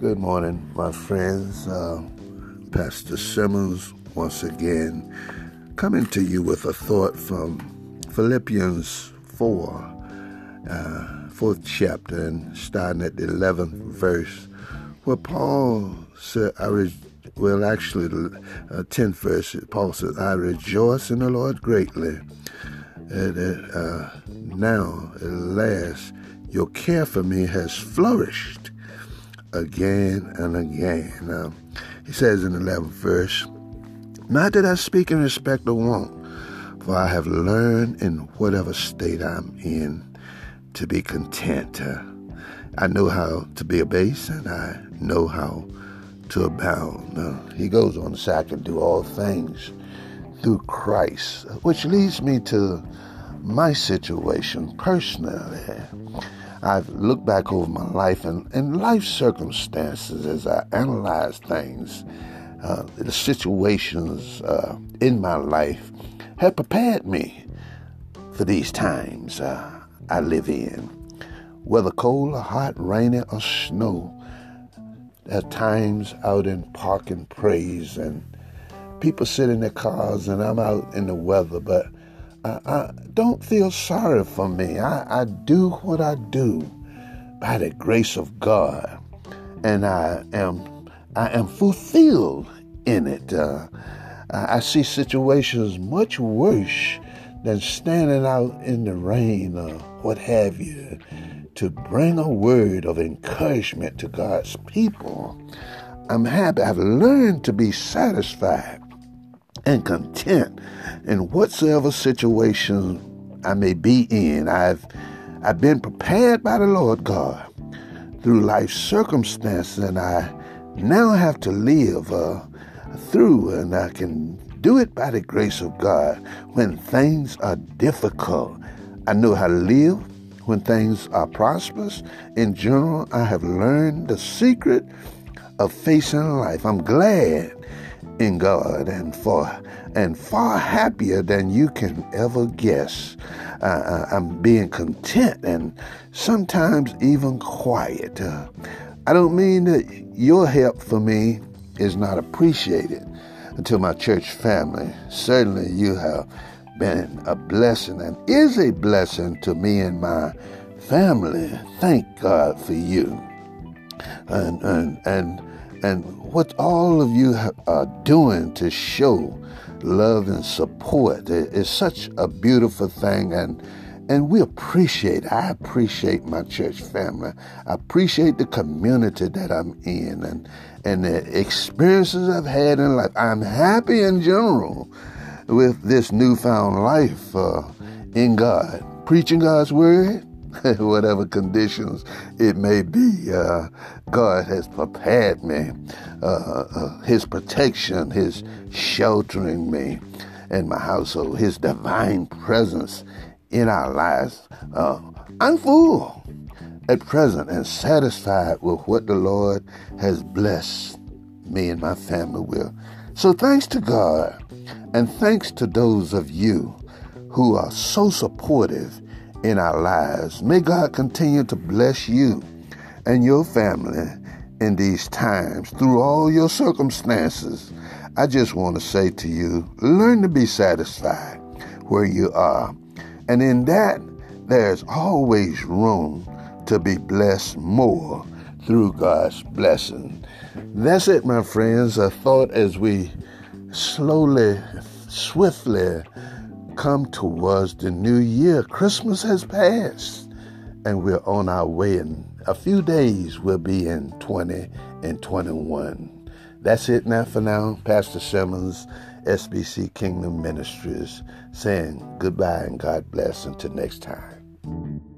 Good morning, my friends. Uh, Pastor Simmons, once again, coming to you with a thought from Philippians 4, uh, fourth chapter, and starting at the 11th verse, where Paul said, I re- well, actually, the uh, 10th verse, Paul says, I rejoice in the Lord greatly. That uh, now, at last, your care for me has flourished again and again. Now, he says in the 11th verse, Not that I speak in respect of want, for I have learned in whatever state I'm in to be content. Uh, I know how to be a base and I know how to abound. Now, he goes on to say, I can do all things through Christ, which leads me to my situation personally. I've looked back over my life and, and life circumstances as I analyze things. Uh, the situations uh, in my life have prepared me for these times uh, I live in. Whether cold or hot, rainy or snow, at times out in park and praise, and people sit in their cars, and I'm out in the weather, but I, I don't feel sorry for me. I, I do what I do by the grace of God, and I am I am fulfilled in it. Uh, I see situations much worse than standing out in the rain or what have you to bring a word of encouragement to God's people. I'm happy. I've learned to be satisfied and content in whatsoever situation I may be in. I've I've been prepared by the Lord God through life circumstances, and I now have to live uh, through, and I can do it by the grace of God when things are difficult. I know how to live when things are prosperous. In general, I have learned the secret of facing life. I'm glad in God and for and far happier than you can ever guess. Uh, I'm being content and sometimes even quiet. Uh, I don't mean that your help for me is not appreciated to my church family. Certainly, you have been a blessing and is a blessing to me and my family. Thank God for you. And and and and what all of you are doing to show love and support is such a beautiful thing and and we appreciate I appreciate my church family. I appreciate the community that I'm in and and the experiences I've had in life. I'm happy in general with this newfound life uh, in God, preaching God's word, whatever conditions it may be. Uh, God has prepared me, uh, uh, His protection, His sheltering me and my household, His divine presence in our lives. Uh, I'm full at present and satisfied with what the Lord has blessed me and my family with. So thanks to God and thanks to those of you who are so supportive in our lives. May God continue to bless you and your family in these times through all your circumstances. I just want to say to you learn to be satisfied where you are. And in that, there's always room to be blessed more through God's blessing. That's it, my friends. A thought as we slowly, swiftly come towards the new year. Christmas has passed and we're on our way. In a few days, we'll be in 20 and 21. That's it now for now. Pastor Simmons, SBC Kingdom Ministries, saying goodbye and God bless until next time.